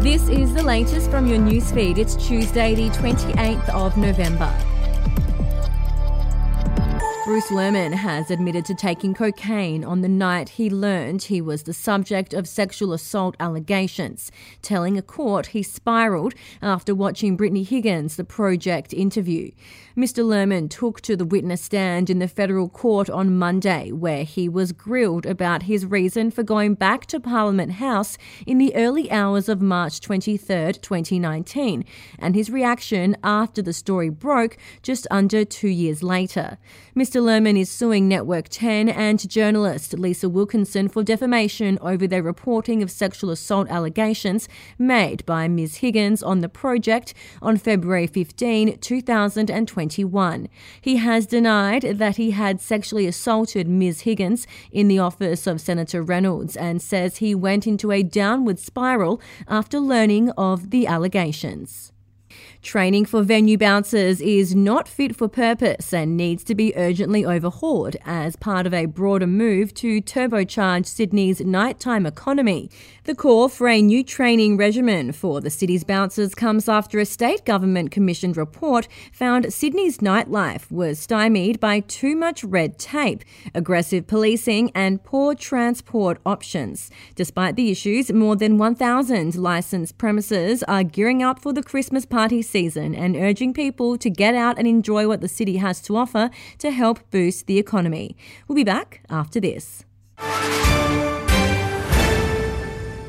This is the latest from your newsfeed. It's Tuesday, the 28th of November. Bruce Lehrmann has admitted to taking cocaine on the night he learned he was the subject of sexual assault allegations, telling a court he spiralled after watching Brittany Higgins' The Project interview. Mr. Lehrmann took to the witness stand in the federal court on Monday, where he was grilled about his reason for going back to Parliament House in the early hours of March 23, 2019, and his reaction after the story broke just under two years later. Mr. Mr. Lehrmann is suing Network 10 and journalist Lisa Wilkinson for defamation over their reporting of sexual assault allegations made by Ms. Higgins on the project on February 15, 2021. He has denied that he had sexually assaulted Ms. Higgins in the office of Senator Reynolds and says he went into a downward spiral after learning of the allegations. Training for venue bouncers is not fit for purpose and needs to be urgently overhauled as part of a broader move to turbocharge Sydney's nighttime economy. The call for a new training regimen for the city's bouncers comes after a state government commissioned report found Sydney's nightlife was stymied by too much red tape, aggressive policing, and poor transport options. Despite the issues, more than 1,000 licensed premises are gearing up for the Christmas party season and urging people to get out and enjoy what the city has to offer to help boost the economy. We'll be back after this.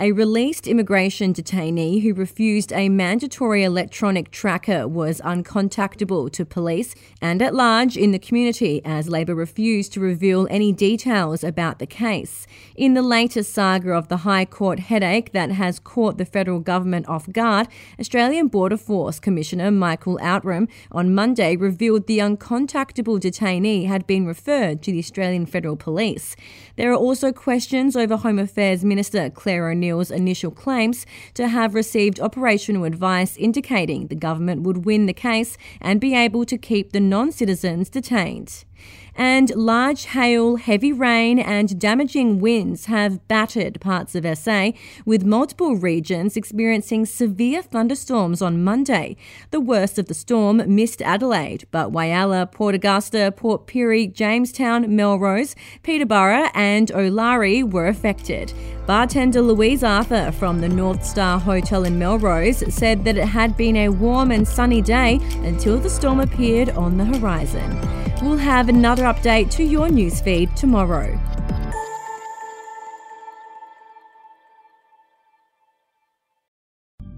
A released immigration detainee who refused a mandatory electronic tracker was uncontactable to police and at large in the community as Labor refused to reveal any details about the case. In the latest saga of the High Court headache that has caught the federal government off guard, Australian Border Force Commissioner Michael Outram on Monday revealed the uncontactable detainee had been referred to the Australian Federal Police. There are also questions over Home Affairs Minister Clare O'Neil Initial claims to have received operational advice indicating the government would win the case and be able to keep the non citizens detained and large hail, heavy rain, and damaging winds have battered parts of SA, with multiple regions experiencing severe thunderstorms on Monday. The worst of the storm missed Adelaide, but Whyalla, Port Augusta, Port Pirie, Jamestown, Melrose, Peterborough, and Olary were affected. Bartender Louise Arthur from the North Star Hotel in Melrose said that it had been a warm and sunny day until the storm appeared on the horizon. We'll have another update to your newsfeed tomorrow.